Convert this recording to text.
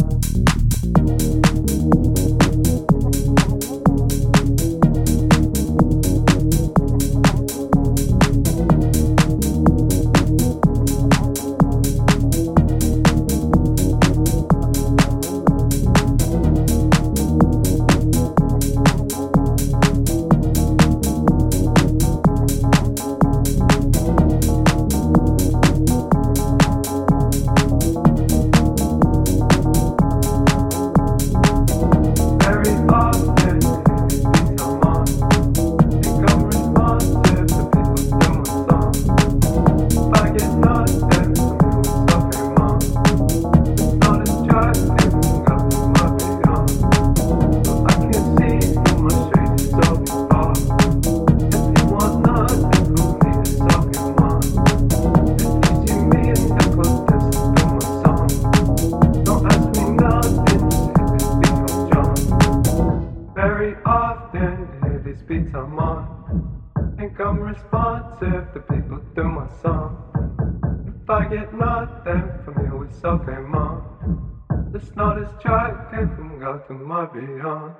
love. become responsive to people through my song. If I get nothing from you, it's okay, mom. It's not as tragic as from God to my beyond.